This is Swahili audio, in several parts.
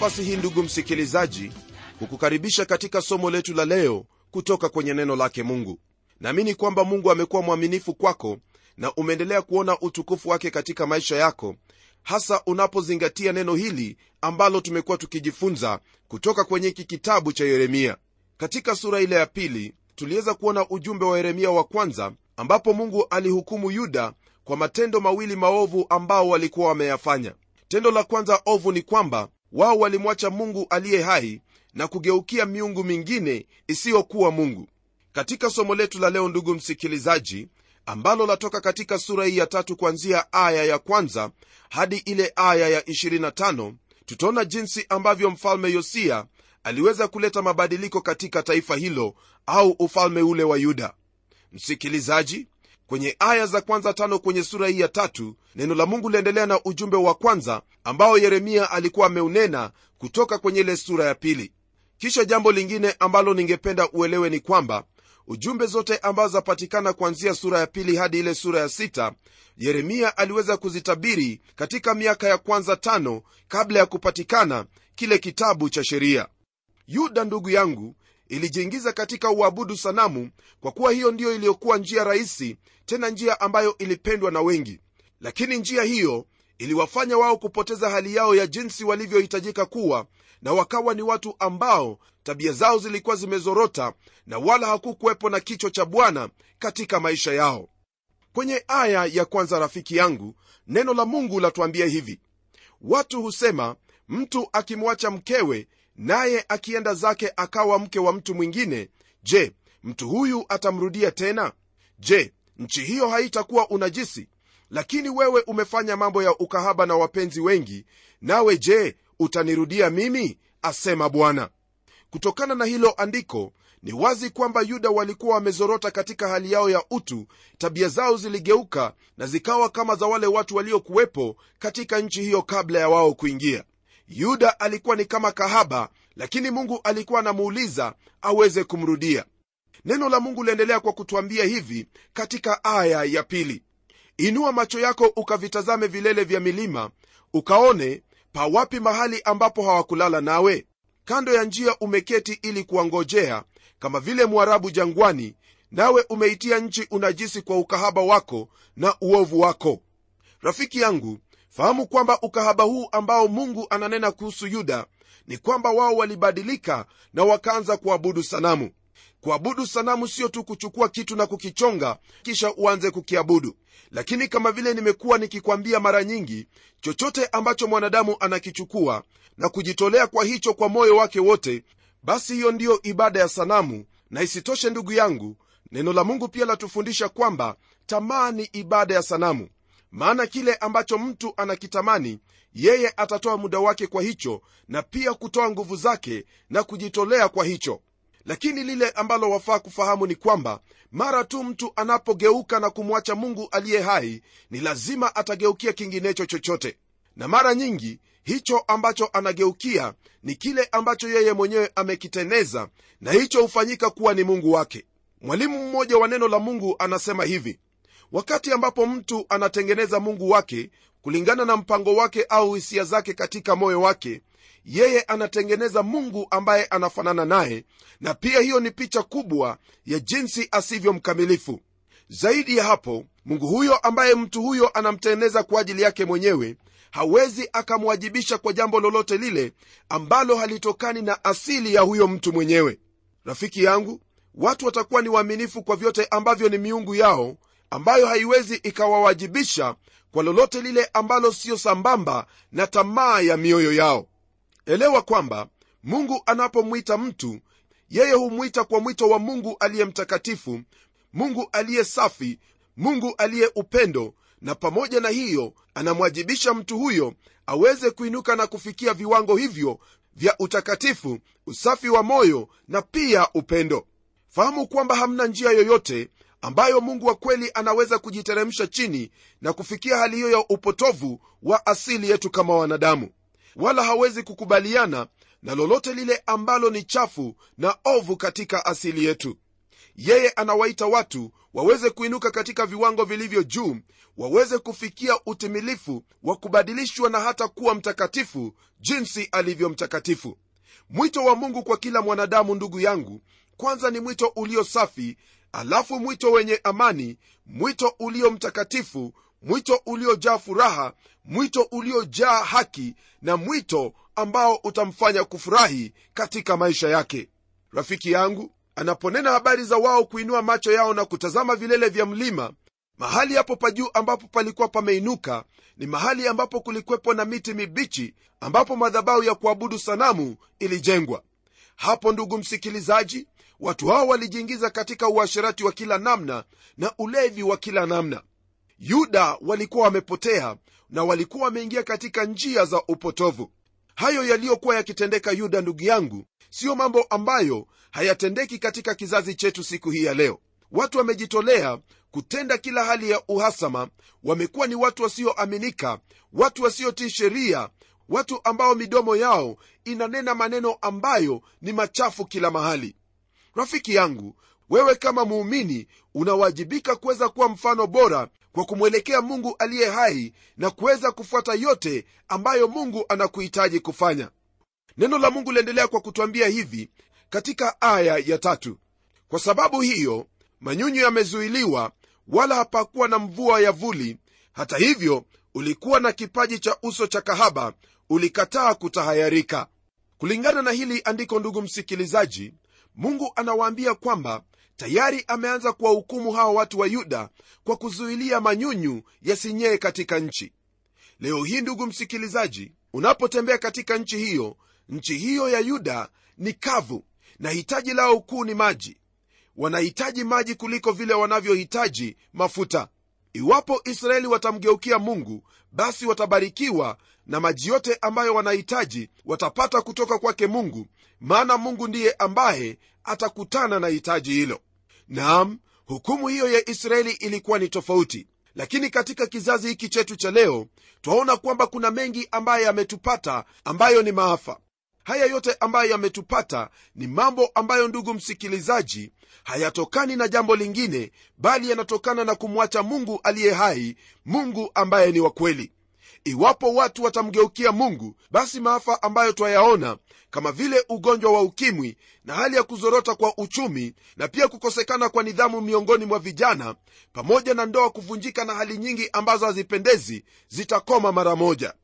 nafasi hii ndugu msikilizaji kukukaribisha katika somo letu la leo kutoka kwenye neno lake mungu. Naamini kwamba mungu amekuwa mwaminifu kwako na umeendelea kuona utukufu wake katika maisha yako hasa unapozingatia neno hili ambalo tumekuwa tukijifunza kutoka kwenye hiki kitabu cha yeremia. Katika sura ile ya pili tuliweza kuona ujumbe wa yeremia wa kwanza ambapo mungu alihukumu yuda kwa matendo mawili maovu ambao walikuwa wameyafanya. Tendo la kwanza ovu ni kwamba wao walimwacha mungu aliye hai na kugeukia miungu mingine isiyokuwa mungu. Katika somo letu la leo ndugu msikilizaji ambalo latoka katika sura hii ya tatu kuanzia aya ya kwanza hadi ile aya ya 25 tutaona jinsi ambavyo mfalme yosia aliweza kuleta mabadiliko katika taifa hilo au ufalme ule wa yuda. Msikilizaji kwenye aya za kwanza tano kwenye sura hii ya tatu neno la mungu liendelea na ujumbe wa kwanza ambao yeremia alikuwa ameunena kutoka kwenye ile sura ya pili. Kisha jambo lingine ambalo ningependa uelewe ni kwamba ujumbe zote ambazo zapatikana kuanzia sura ya pili hadi ile sura ya sita yeremia aliweza kuzitabiri katika miaka ya kwanza tano kabla ya kupatikana kile kitabu cha sheria. Yuda ndugu yangu ilijiingiza katika uabudu sanamu kwa kuwa hiyo ndiyo iliyokuwa njia rahisi tena njia ambayo ilipendwa na wengi. Lakini njia hiyo iliwafanya wao kupoteza hali yao ya jinsi walivyohitajika kuwa na wakawa ni watu ambao tabia zao zilikuwa zimezorota na wala hakukuwepo na kichwa cha bwana katika maisha yao. Kwenye aya ya kwanza rafiki yangu neno la mungu latuambia hivi. Watu husema mtu akimwacha mkewe naye akienda zake akawa mke wa mtu mwingine je mtu huyu atamrudia tena? Je nchi hiyo haitakuwa unajisi? Lakini wewe umefanya mambo ya ukahaba na wapenzi wengi nawe je utanirudia mimi? Asema bwana. Kutokana na hilo andiko ni wazi kwamba yuda walikuwa wamezorota katika hali yao ya utu. Tabia zao ziligeuka na zikawa kama za wale watu waliokuwepo katika nchi hiyo kabla ya wao kuingia yuda alikuwa ni kama kahaba lakini mungu alikuwa anamuuliza aweze kumrudia. Neno la mungu liendelea kwa kutwambia hivi katika aya ya pili. Inua macho yako ukavitazame vilele vya milima ukaone pawapi mahali ambapo hawakulala nawe. Kando ya njia umeketi ili kuwangojea kama vile mwarabu jangwani nawe umeitia nchi unajisi kwa ukahaba wako na uovu wako. Rafiki yangu fahamu kwamba ukahaba huu ambao mungu ananena kuhusu yuda ni kwamba wao walibadilika na wakaanza kuabudu sanamu. Kuabudu sanamu sio tu kuchukua kitu na kukichonga kisha uanze kukiabudu. Lakini kama vile nimekuwa nikikwambia mara nyingi chochote ambacho mwanadamu anakichukua na kujitolea kwa hicho kwa moyo wake wote basi hiyo ndiyo ibada ya sanamu. Na isitoshe ndugu yangu neno la mungu pia latufundisha kwamba tamaa ni ibada ya sanamu maana kile ambacho mtu anakitamani yeye atatoa muda wake kwa hicho na pia kutoa nguvu zake na kujitolea kwa hicho. Lakini lile ambalo wafaa kufahamu ni kwamba mara tu mtu anapogeuka na kumwacha mungu aliye hai ni lazima atageukia kinginecho chochote. Na mara nyingi hicho ambacho anageukia ni kile ambacho yeye mwenyewe amekiteneza na hicho hufanyika kuwa ni mungu wake. Mwalimu mmoja wa neno la mungu anasema hivi wakati ambapo mtu anatengeneza mungu wake kulingana na mpango wake au hisia zake katika moyo wake yeye anatengeneza mungu ambaye anafanana naye na pia hiyo ni picha kubwa ya jinsi asivyo mkamilifu. Zaidi ya hapo mungu huyo ambaye mtu huyo anamtengeneza kwa ajili yake mwenyewe hawezi akamwajibisha kwa jambo lolote lile ambalo halitokani na asili ya huyo mtu mwenyewe. Rafiki yangu watu watakuwa ni waaminifu kwa vyote ambavyo ni miungu yao ambayo haiwezi ikawawajibisha kwa lolote lile ambalo siyo sambamba na tamaa ya mioyo yao. Elewa kwamba mungu anapomwita mtu yeye humwita kwa mwito wa mungu aliye mtakatifu mungu aliye safi mungu aliye upendo na pamoja na hiyo anamwajibisha mtu huyo aweze kuinuka na kufikia viwango hivyo vya utakatifu usafi wa moyo na pia upendo. Fahamu kwamba hamna njia yoyote ambayo mungu wa kweli anaweza kujiteremsha chini na kufikia hali hiyo ya upotovu wa asili yetu kama wanadamu. Wala hawezi kukubaliana na lolote lile ambalo ni chafu na ovu katika asili yetu. Yeye anawaita watu waweze kuinuka katika viwango vilivyo juu waweze kufikia utimilifu wa kubadilishwa na hata kuwa mtakatifu jinsi alivyo mtakatifu. Mwito wa mungu kwa kila mwanadamu ndugu yangu kwanza ni mwito ulio safi alafu mwito wenye amani mwito ulio mtakatifu mwito uliojaa furaha mwito uliojaa haki na mwito ambao utamfanya kufurahi katika maisha yake. Rafiki yangu anaponena habari za wao kuinua macho yao na kutazama vilele vya mlima mahali hapo pa juu ambapo palikuwa pameinuka ni mahali ambapo kulikwepo na miti mibichi ambapo madhabahu ya kuabudu sanamu ilijengwa hapo ndugu msikilizaji watu hao walijiingiza katika uasherati wa kila namna na ulevi wa kila namna. Yuda walikuwa wamepotea na walikuwa wameingia katika njia za upotovu. Hayo yaliyokuwa yakitendeka yuda ndugu yangu siyo mambo ambayo hayatendeki katika kizazi chetu siku hii ya leo. Watu wamejitolea kutenda kila hali ya uhasama. Wamekuwa ni watu wasioaminika watu wasiotii sheria watu ambao midomo yao inanena maneno ambayo ni machafu kila mahali. Rafiki yangu wewe kama muumini unawajibika kuweza kuwa mfano bora kwa kumwelekea mungu aliye hai na kuweza kufuata yote ambayo mungu anakuhitaji kufanya. Neno la mungu liendelea kwa kutwambia hivi katika aya ya tatu. Kwa sababu hiyo manyunyu yamezuiliwa wala hapakuwa na mvua ya vuli. Hata hivyo ulikuwa na kipaji cha uso cha kahaba ulikataa kutahayarika. Kulingana na hili andiko ndugu msikilizaji mungu anawaambia kwamba tayari ameanza kuwahukumu hawa watu wa yuda kwa kuzuilia manyunyu yasinyee katika nchi. Leo hii ndugu msikilizaji unapotembea katika nchi hiyo nchi hiyo ya yuda ni kavu na hitaji lao kuu ni maji. Wanahitaji maji kuliko vile wanavyohitaji mafuta iwapo israeli watamgeukia mungu basi watabarikiwa na maji yote ambayo wanahitaji watapata kutoka kwake mungu maana mungu ndiye ambaye atakutana na hitaji hilo. Naam hukumu hiyo ya israeli ilikuwa ni tofauti. Lakini katika kizazi hiki chetu cha leo twaona kwamba kuna mengi ambayo yametupata ambayo ni maafa haya yote ambayo yametupata ni mambo ambayo ndugu msikilizaji hayatokani na jambo lingine bali yanatokana na kumwacha mungu aliye hai mungu ambaye ni wa kweli. Iwapo watu watamgeukia mungu basi maafa ambayo twayaona kama vile ugonjwa wa ukimwi na hali ya kuzorota kwa uchumi na pia kukosekana kwa nidhamu miongoni mwa vijana pamoja na ndoa kuvunjika na hali nyingi ambazo hazipendezi zitakoma mara moja.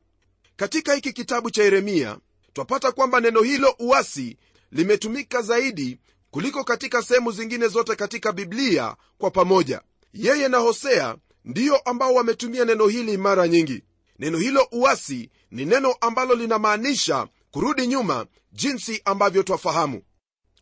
Katika hiki kitabu cha yeremia twapata kwamba neno hilo uasi limetumika zaidi kuliko katika sehemu zingine zote katika biblia kwa pamoja. Yeye na hosea ndiyo ambao wametumia neno hili mara nyingi. Neno hilo uasi ni neno ambalo linamaanisha kurudi nyuma jinsi ambavyo twafahamu.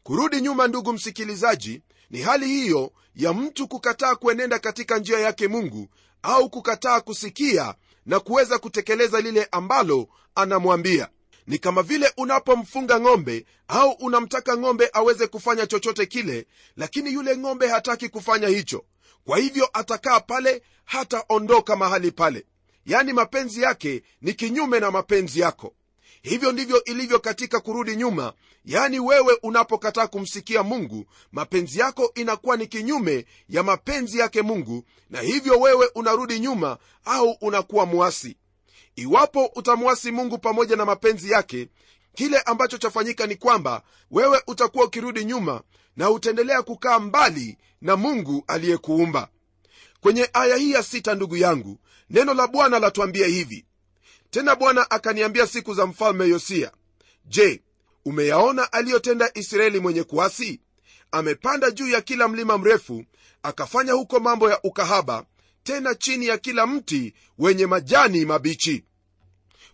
Kurudi nyuma ndugu msikilizaji ni hali hiyo ya mtu kukataa kuenenda katika njia yake mungu au kukataa kusikia na kuweza kutekeleza lile ambalo anamwambia ni kama vile unapomfunga ng'ombe au unamtaka ng'ombe aweze kufanya chochote kile lakini yule ng'ombe hataki kufanya hicho. Kwa hivyo atakaa pale hataondoka mahali pale. Yani mapenzi yake ni kinyume na mapenzi yako. Hivyo ndivyo ilivyo katika kurudi nyuma. Yani wewe unapokataa kumsikia mungu mapenzi yako inakuwa ni kinyume ya mapenzi yake mungu na hivyo wewe unarudi nyuma au unakuwa mwasi iwapo utamwasi mungu pamoja na mapenzi yake kile ambacho chafanyika ni kwamba wewe utakuwa ukirudi nyuma na utaendelea kukaa mbali na mungu aliyekuumba. Kwenye aya hii ya sita ndugu yangu neno la bwana latuambia hivi. Tena bwana akaniambia siku za mfalme yosia je umeyaona aliyotenda israeli mwenye kuasi? Amepanda juu ya kila mlima mrefu akafanya huko mambo ya ukahaba tena chini ya kila mti wenye majani mabichi.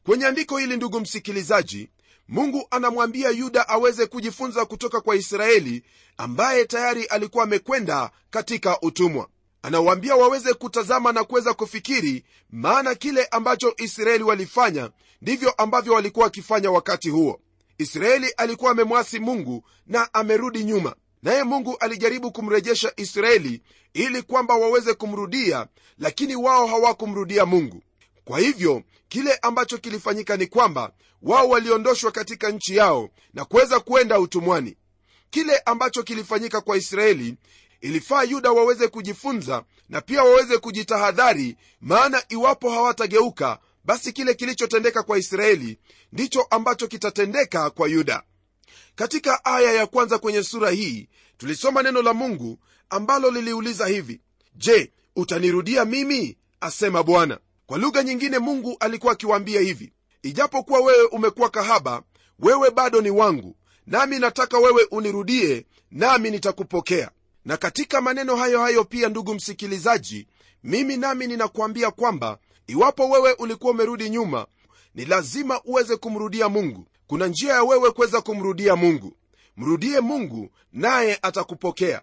Kwenye andiko hili ndugu msikilizaji mungu anamwambia yuda aweze kujifunza kutoka kwa israeli ambaye tayari alikuwa amekwenda katika utumwa. Anawaambia waweze kutazama na kuweza kufikiri maana kile ambacho israeli walifanya ndivyo ambavyo walikuwa wakifanya wakati huo. Israeli alikuwa amemwasi mungu na amerudi nyuma naye mungu alijaribu kumrejesha israeli ili kwamba waweze kumrudia lakini wao hawakumrudia mungu. Kwa hivyo kile ambacho kilifanyika ni kwamba wao waliondoshwa katika nchi yao na kuweza kuenda utumwani. Kile ambacho kilifanyika kwa israeli ilifaa yuda waweze kujifunza na pia waweze kujitahadhari maana iwapo hawatageuka basi kile kilichotendeka kwa israeli ndicho ambacho kitatendeka kwa yuda katika aya ya kwanza kwenye sura hii tulisoma neno la mungu ambalo liliuliza hivi je utanirudia mimi? asema bwana. Kwa lugha nyingine mungu alikuwa akiwaambia hivi ijapokuwa wewe umekuwa kahaba wewe bado ni wangu nami nataka wewe unirudie nami nitakupokea. Na katika maneno hayo hayo pia ndugu msikilizaji mimi nami ninakuambia kwamba iwapo wewe ulikuwa umerudi nyuma ni lazima uweze kumrudia mungu kuna njia ya wewe kuweza kumrudia mungu. Mrudie mungu naye atakupokea.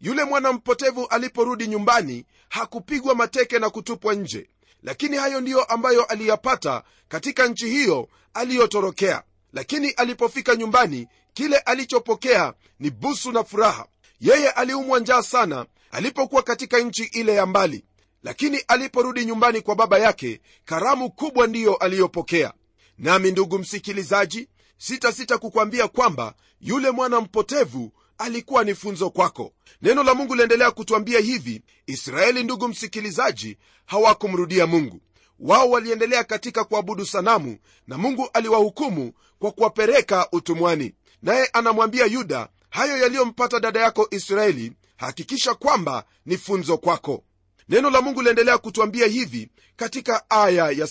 Yule mwana mpotevu aliporudi nyumbani hakupigwa mateke na kutupwa nje. Lakini hayo ndiyo ambayo aliyapata katika nchi hiyo aliyotorokea. Lakini alipofika nyumbani kile alichopokea ni busu na furaha. Yeye aliumwa njaa sana alipokuwa katika nchi ile ya mbali. Lakini aliporudi nyumbani kwa baba yake karamu kubwa ndiyo aliyopokea nami ndugu msikilizaji sitasita kukwambia kwamba yule mwana mpotevu alikuwa ni funzo kwako. Neno la mungu liendelea kutwambia hivi israeli ndugu msikilizaji hawakumrudia mungu. Wao waliendelea katika kuabudu sanamu na mungu aliwahukumu kwa kuwapeleka utumwani. Naye anamwambia yuda hayo yaliyompata dada yako israeli hakikisha kwamba ni funzo kwako. Neno la mungu liendelea kutwambia hivi katika aya ya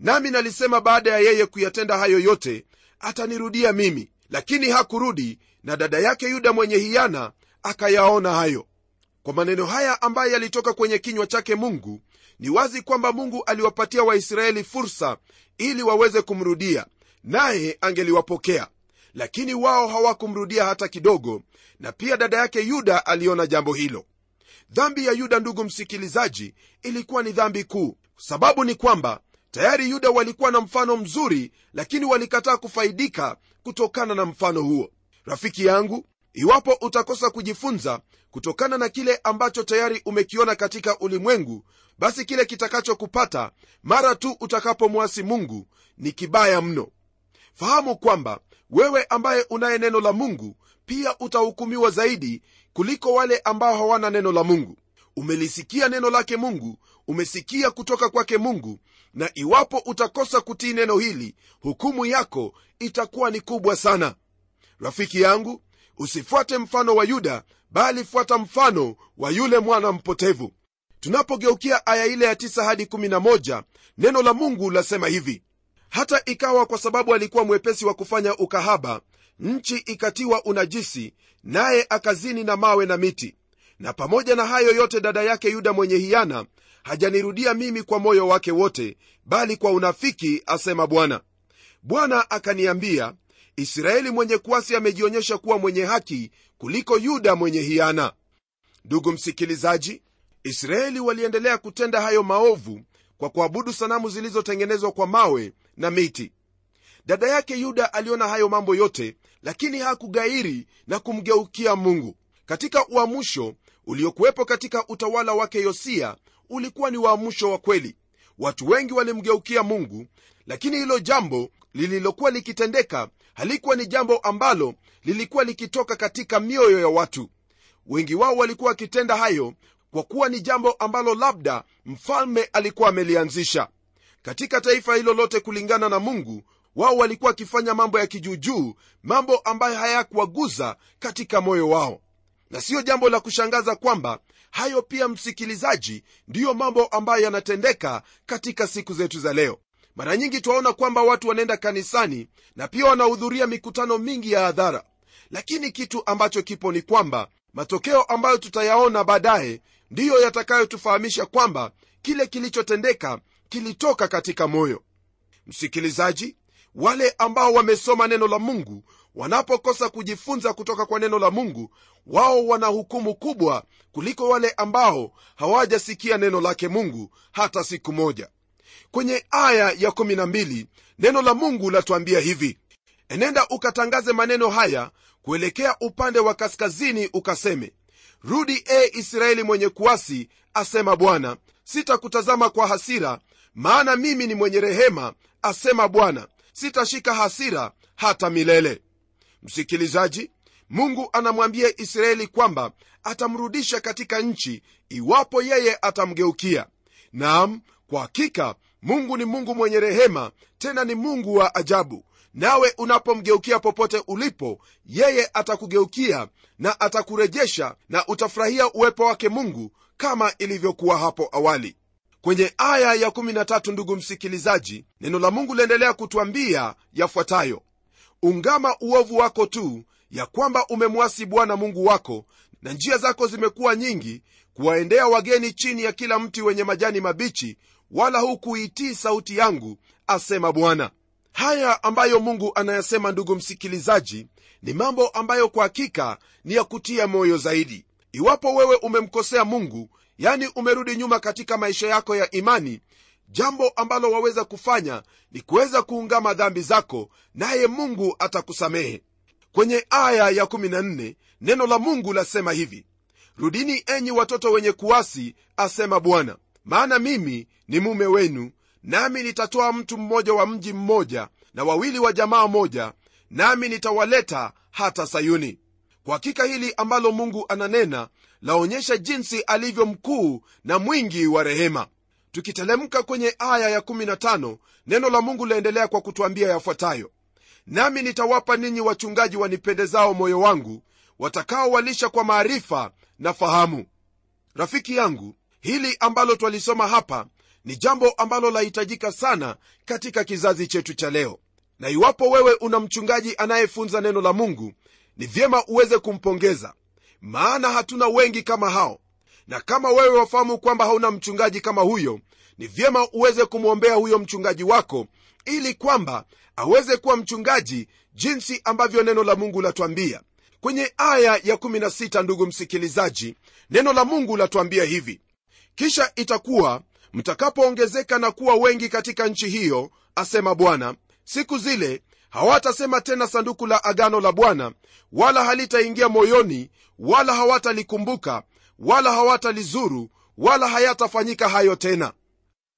nami nalisema baada ya yeye kuyatenda hayo yote atanirudia mimi. Lakini hakurudi na dada yake yuda mwenye hiana akayaona hayo. Kwa maneno haya ambayo yalitoka kwenye kinywa chake mungu ni wazi kwamba mungu aliwapatia waisraeli fursa ili waweze kumrudia naye angeliwapokea. Lakini wao hawakumrudia hata kidogo na pia dada yake yuda aliona jambo hilo. Dhambi ya yuda ndugu msikilizaji ilikuwa ni dhambi kuu. Sababu ni kwamba tayari yuda walikuwa na mfano mzuri lakini walikataa kufaidika kutokana na mfano huo. Rafiki yangu iwapo utakosa kujifunza kutokana na kile ambacho tayari umekiona katika ulimwengu basi kile kitakachokupata mara tu utakapomwasi mungu ni kibaya mno. Fahamu kwamba wewe ambaye unaye neno la mungu pia utahukumiwa zaidi kuliko wale ambao hawana neno la mungu. Umelisikia neno lake mungu umesikia kutoka kwake mungu na iwapo utakosa kutii neno hili hukumu yako itakuwa ni kubwa sana. Rafiki yangu usifuate mfano wa yuda bali fuata mfano wa yule mwana mpotevu. Tunapogeukia aya ile ya 9 hadi 11 neno la mungu lasema hivi. Hata ikawa kwa sababu alikuwa mwepesi wa kufanya ukahaba nchi ikatiwa unajisi naye akazini na mawe na miti na pamoja na hayo yote dada yake yuda mwenye hiana hajanirudia mimi kwa moyo wake wote bali kwa unafiki asema bwana. Bwana akaniambia israeli mwenye kuasi amejionyesha kuwa mwenye haki kuliko yuda mwenye hiana. Ndugu msikilizaji israeli waliendelea kutenda hayo maovu kwa kuabudu sanamu zilizotengenezwa kwa mawe na miti. Dada yake yuda aliona hayo mambo yote lakini hakugairi na kumgeukia mungu. Katika uamusho uliokuwepo katika utawala wake yosia ulikuwa ni uamusho wa kweli. Watu wengi walimgeukia mungu lakini hilo jambo lililokuwa likitendeka halikuwa ni jambo ambalo lilikuwa likitoka katika mioyo ya watu. Wengi wao walikuwa wakitenda hayo kwa kuwa ni jambo ambalo labda mfalme alikuwa amelianzisha. Katika taifa hilo lote kulingana na mungu wao walikuwa wakifanya mambo ya kijuujuu mambo ambayo hayakuwaguza katika moyo wao na siyo jambo la kushangaza kwamba hayo pia msikilizaji ndiyo mambo ambayo yanatendeka katika siku zetu za leo. Mara nyingi twaona kwamba watu wanaenda kanisani na pia wanahudhuria mikutano mingi ya hadhara. Lakini kitu ambacho kipo ni kwamba matokeo ambayo tutayaona baadaye ndiyo yatakayotufahamisha kwamba kile kilichotendeka kilitoka katika moyo. Msikilizaji wale ambao wamesoma neno la mungu wanapokosa kujifunza kutoka kwa neno la mungu wao wana hukumu kubwa kuliko wale ambao hawajasikia neno lake mungu hata siku moja. Kwenye aya ya 12 neno la mungu latuambia hivi enenda ukatangaze maneno haya kuelekea upande wa kaskazini ukaseme rudi e israeli mwenye kuasi asema bwana. Sitakutazama kwa hasira maana mimi ni mwenye rehema asema bwana. Sitashika hasira hata milele msikilizaji mungu anamwambia israeli kwamba atamrudisha katika nchi iwapo yeye atamgeukia. Naam kwa hakika mungu ni mungu mwenye rehema tena ni mungu wa ajabu. Nawe unapomgeukia popote ulipo yeye atakugeukia na atakurejesha na utafurahia uwepo wake mungu kama ilivyokuwa hapo awali. Kwenye aya ya 13 ndugu msikilizaji neno la mungu liendelea kutwambia yafuatayo ungama uovu wako tu ya kwamba umemwasi bwana mungu wako na njia zako zimekuwa nyingi kuwaendea wageni chini ya kila mti wenye majani mabichi wala hukuitii sauti yangu asema bwana. Haya ambayo mungu anayasema ndugu msikilizaji ni mambo ambayo kwa hakika ni ya kutia moyo zaidi. Iwapo wewe umemkosea mungu yani umerudi nyuma katika maisha yako ya imani jambo ambalo waweza kufanya ni kuweza kuungama dhambi zako naye mungu atakusamehe. Kwenye aya ya 14 neno la mungu lasema hivi rudini enyi watoto wenye kuasi asema bwana maana mimi ni mume wenu nami nitatoa mtu mmoja wa mji mmoja na wawili wa jamaa moja nami nitawaleta hata sayuni. Kwa hakika hili ambalo mungu ananena laonyesha jinsi alivyo mkuu na mwingi wa rehema tukitelemka kwenye aya ya15 neno la mungu laendelea kwa kutwambia yafuatayo. Nami nitawapa ninyi wachungaji wanipendezao moyo wangu watakaowalisha kwa maarifa na fahamu. Rafiki yangu hili ambalo twalisoma hapa ni jambo ambalo lahitajika sana katika kizazi chetu cha leo. Na iwapo wewe una mchungaji anayefunza neno la mungu ni vyema uweze kumpongeza. Maana hatuna wengi kama hao na kama wewe wafahamu kwamba hauna mchungaji kama huyo ni vyema uweze kumwombea huyo mchungaji wako ili kwamba aweze kuwa mchungaji jinsi ambavyo neno la mungu latwambia. Kwenye aya ya 16 ndugu msikilizaji neno la mungu latwambia hivi. Kisha itakuwa mtakapoongezeka na kuwa wengi katika nchi hiyo asema bwana siku zile hawatasema tena sanduku la agano la bwana wala halitaingia moyoni wala hawatalikumbuka wala hawatalizuru wala hayatafanyika hayo tena.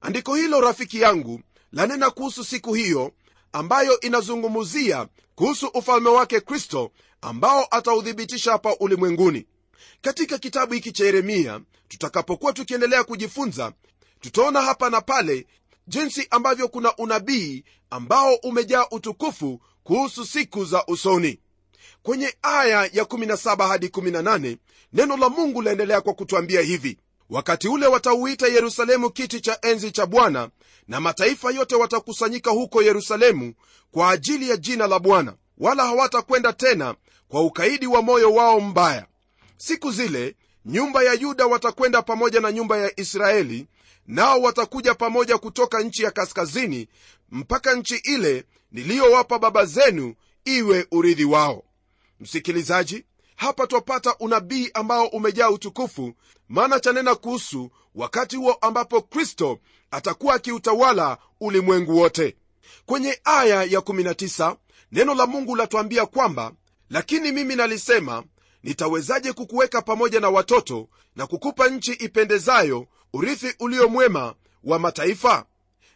Andiko hilo rafiki yangu lanena kuhusu siku hiyo ambayo inazungumzia kuhusu ufalme wake kristo ambao atauthibitisha hapa ulimwenguni. Katika kitabu hiki cha yeremia tutakapokuwa tukiendelea kujifunza tutaona hapa na pale jinsi ambavyo kuna unabii ambao umejaa utukufu kuhusu siku za usoni kwenye aya ya 17 hadi 18 neno la mungu laendelea kwa kutwambia hivi. Wakati ule watauita yerusalemu kiti cha enzi cha bwana na mataifa yote watakusanyika huko yerusalemu kwa ajili ya jina la bwana wala hawatakwenda tena kwa ukaidi wa moyo wao mbaya. Siku zile nyumba ya yuda watakwenda pamoja na nyumba ya israeli nao watakuja pamoja kutoka nchi ya kaskazini mpaka nchi ile niliyowapa baba zenu iwe urithi wao msikilizaji hapa twapata unabii ambao umejaa utukufu maana chanena kuhusu wakati huo ambapo kristo atakuwa akiutawala ulimwengu wote. Kwenye aya ya 19 neno la mungu latwambia kwamba lakini mimi nalisema nitawezaje kukuweka pamoja na watoto na kukupa nchi ipendezayo urithi uliomwema wa mataifa?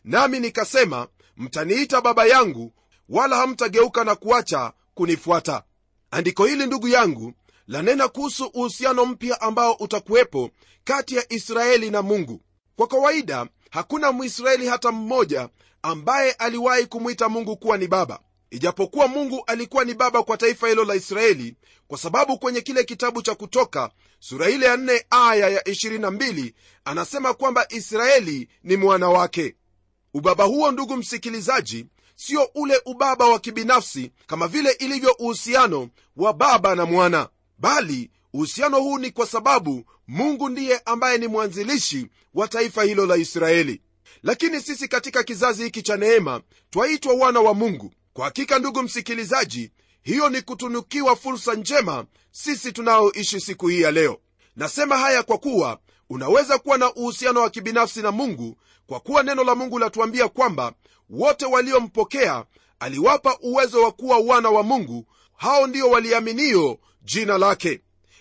Nami nikasema mtaniita baba yangu wala hamtageuka na kuacha kunifuata andiko hili ndugu yangu lanena kuhusu uhusiano mpya ambao utakuwepo kati ya israeli na mungu. Kwa kawaida hakuna mwisraeli hata mmoja ambaye aliwahi kumwita mungu kuwa ni baba. Ijapokuwa mungu alikuwa ni baba kwa taifa hilo la israeli kwa sababu kwenye kile kitabu cha kutoka sura ile ya 4 aya ya 22 anasema kwamba israeli ni mwana wake. Ubaba huo ndugu msikilizaji sio ule ubaba wa kibinafsi kama vile ilivyo uhusiano wa baba na mwana. Bali uhusiano huu ni kwa sababu mungu ndiye ambaye ni mwanzilishi wa taifa hilo la israeli. Lakini sisi katika kizazi hiki cha neema twaitwa wana wa mungu. Kwa hakika ndugu msikilizaji hiyo ni kutunukiwa fursa njema sisi tunaoishi siku hii ya leo. Nasema haya kwa kuwa unaweza kuwa na uhusiano wa kibinafsi na mungu kwa kuwa neno la mungu latuambia kwamba wote waliompokea aliwapa uwezo wa kuwa wana wa mungu hao ndio waliaminio jina lake.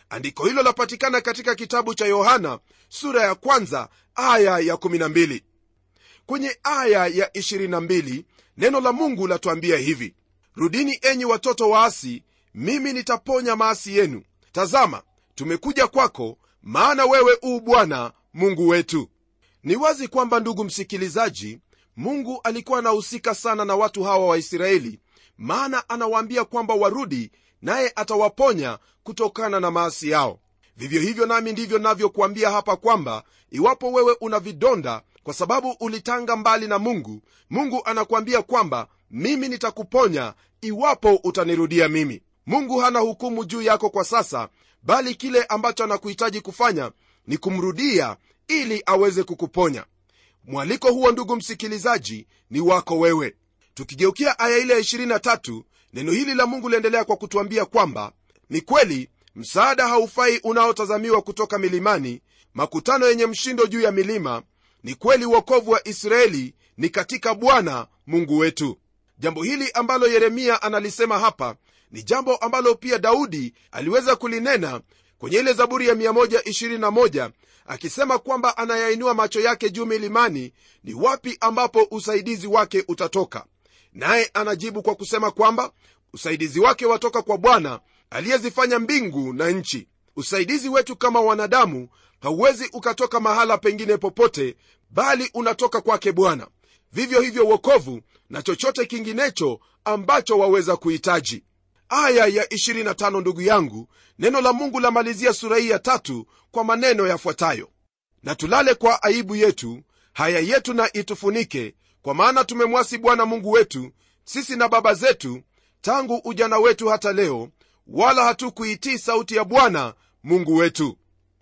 Andiko hilo lapatikana katika kitabu cha yohana sura ya kwanza aya ya 12 kwenye aya ya 22 neno la mungu latuambia hivi rudini enyi watoto waasi mimi nitaponya maasi yenu. Tazama tumekuja kwako maana wewe uu bwana mungu wetu ni wazi kwamba ndugu msikilizaji mungu alikuwa anahusika sana na watu hawa waisraeli maana anawaambia kwamba warudi naye atawaponya kutokana na maasi yao. Vivyo hivyo nami ndivyo navyokuambia hapa kwamba iwapo wewe una vidonda kwa sababu ulitanga mbali na mungu mungu anakuambia kwamba mimi nitakuponya iwapo utanirudia mimi. Mungu hana hukumu juu yako kwa sasa bali kile ambacho anakuhitaji kufanya ni kumrudia ili aweze kukuponya. Mwaliko huo ndugu msikilizaji ni wako wewe. Tukigeukia aya ile ya 23 neno hili la mungu liendelea kwa kutuambia kwamba ni kweli msaada haufai unaotazamiwa kutoka milimani makutano yenye mshindo juu ya milima ni kweli uokovu wa israeli ni katika bwana mungu wetu. Jambo hili ambalo yeremia analisema hapa ni jambo ambalo pia daudi aliweza kulinena kwenye ile zaburi ya 121 akisema kwamba anayainua macho yake juu milimani ni wapi ambapo usaidizi wake utatoka? Naye anajibu kwa kusema kwamba usaidizi wake watoka kwa bwana aliyezifanya mbingu na nchi. Usaidizi wetu kama wanadamu hauwezi ukatoka mahala pengine popote bali unatoka kwake bwana. Vivyo hivyo wokovu na chochote kinginecho ambacho waweza kuhitaji aya ya 25 ndugu yangu neno la mungu lamalizia sura hii ya tatu kwa maneno yafuatayo. Na tulale kwa aibu yetu haya yetu na itufunike kwa maana tumemwasi bwana mungu wetu sisi na baba zetu tangu ujana wetu hata leo wala hatukuitii sauti ya bwana mungu wetu.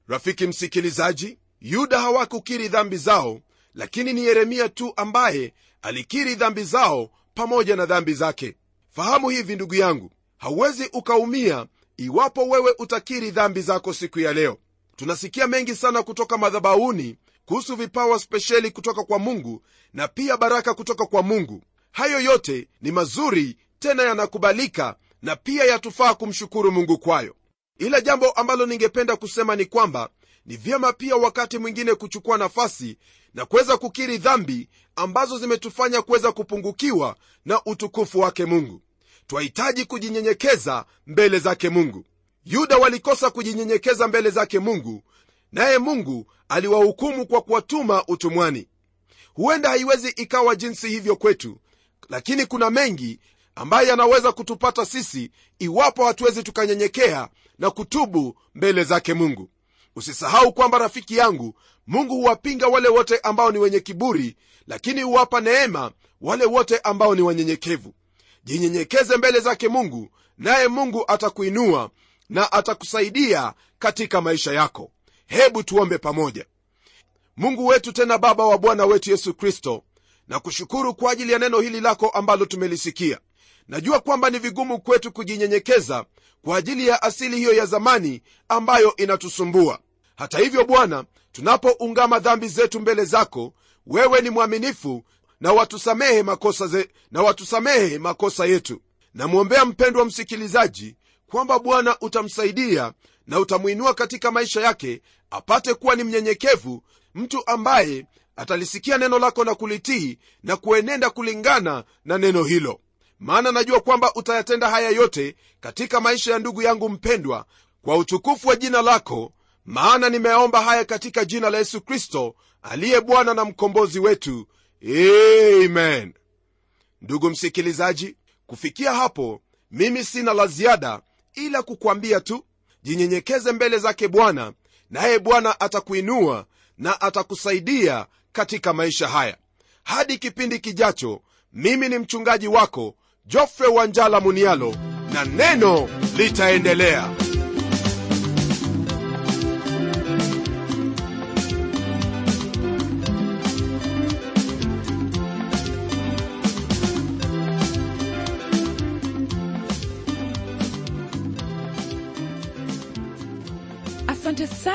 Rafiki msikilizaji yuda hawakukiri dhambi zao lakini ni yeremia tu ambaye alikiri dhambi zao pamoja na dhambi zake. Fahamu hivi ndugu yangu hauwezi ukaumia iwapo wewe utakiri dhambi zako siku ya leo. Tunasikia mengi sana kutoka madhabauni kuhusu vipawa spesheli kutoka kwa mungu na pia baraka kutoka kwa mungu. Hayo yote ni mazuri tena yanakubalika na pia yatufaa kumshukuru mungu kwayo. Ila jambo ambalo ningependa kusema ni kwamba ni vyema pia wakati mwingine kuchukua nafasi na kuweza kukiri dhambi ambazo zimetufanya kuweza kupungukiwa na utukufu wake mungu twahitaji kujinyenyekeza mbele zake mungu. Yuda walikosa kujinyenyekeza mbele zake mungu naye mungu aliwahukumu kwa kuwatuma utumwani. Huenda haiwezi ikawa jinsi hivyo kwetu lakini kuna mengi ambayo yanaweza kutupata sisi iwapo hatuwezi tukanyenyekea na kutubu mbele zake mungu. Usisahau kwamba rafiki yangu mungu huwapinga wale wote ambao ni wenye kiburi lakini huwapa neema wale wote ambao ni wanyenyekevu jinyenyekeze mbele zake mungu naye mungu atakuinua na atakusaidia katika maisha yako. Hebu tuombe pamoja. Mungu wetu tena baba wa bwana wetu yesu kristo na kushukuru kwa ajili ya neno hili lako ambalo tumelisikia. Najua kwamba ni vigumu kwetu kujinyenyekeza kwa ajili ya asili hiyo ya zamani ambayo inatusumbua. Hata hivyo bwana tunapoungama dhambi zetu mbele zako wewe ni mwaminifu na watusamehe makosa ze, na watusamehe makosa yetu. Namwombea mpendwa msikilizaji kwamba bwana utamsaidia na utamwinua katika maisha yake apate kuwa ni mnyenyekevu mtu ambaye atalisikia neno lako na kulitii na kuenenda kulingana na neno hilo. Maana najua kwamba utayatenda haya yote katika maisha ya ndugu yangu mpendwa kwa utukufu wa jina lako maana nimeomba haya katika jina la yesu kristo aliye bwana na mkombozi wetu amen. Ndugu msikilizaji kufikia hapo mimi sina la ziada ila kukwambia tu jinyenyekeze mbele zake bwana naye bwana atakuinua na atakusaidia katika maisha haya. Hadi kipindi kijacho mimi ni mchungaji wako jofre wanjala munialo na neno litaendelea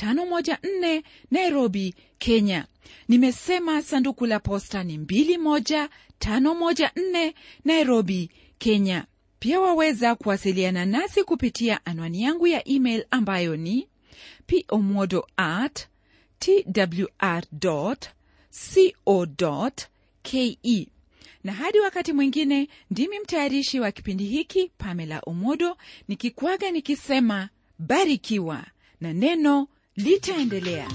514 nairobi kenya. Nimesema sanduku la posta ni 21514 nairobi kenya. Pia waweza kuwasiliana nasi kupitia anwani yangu ya email ambayo ni pomodo at twr co ke na hadi wakati mwingine ndimi mtayarishi wa kipindi hiki pamela omodo nikikwaga nikisema barikiwa na neno litaendelea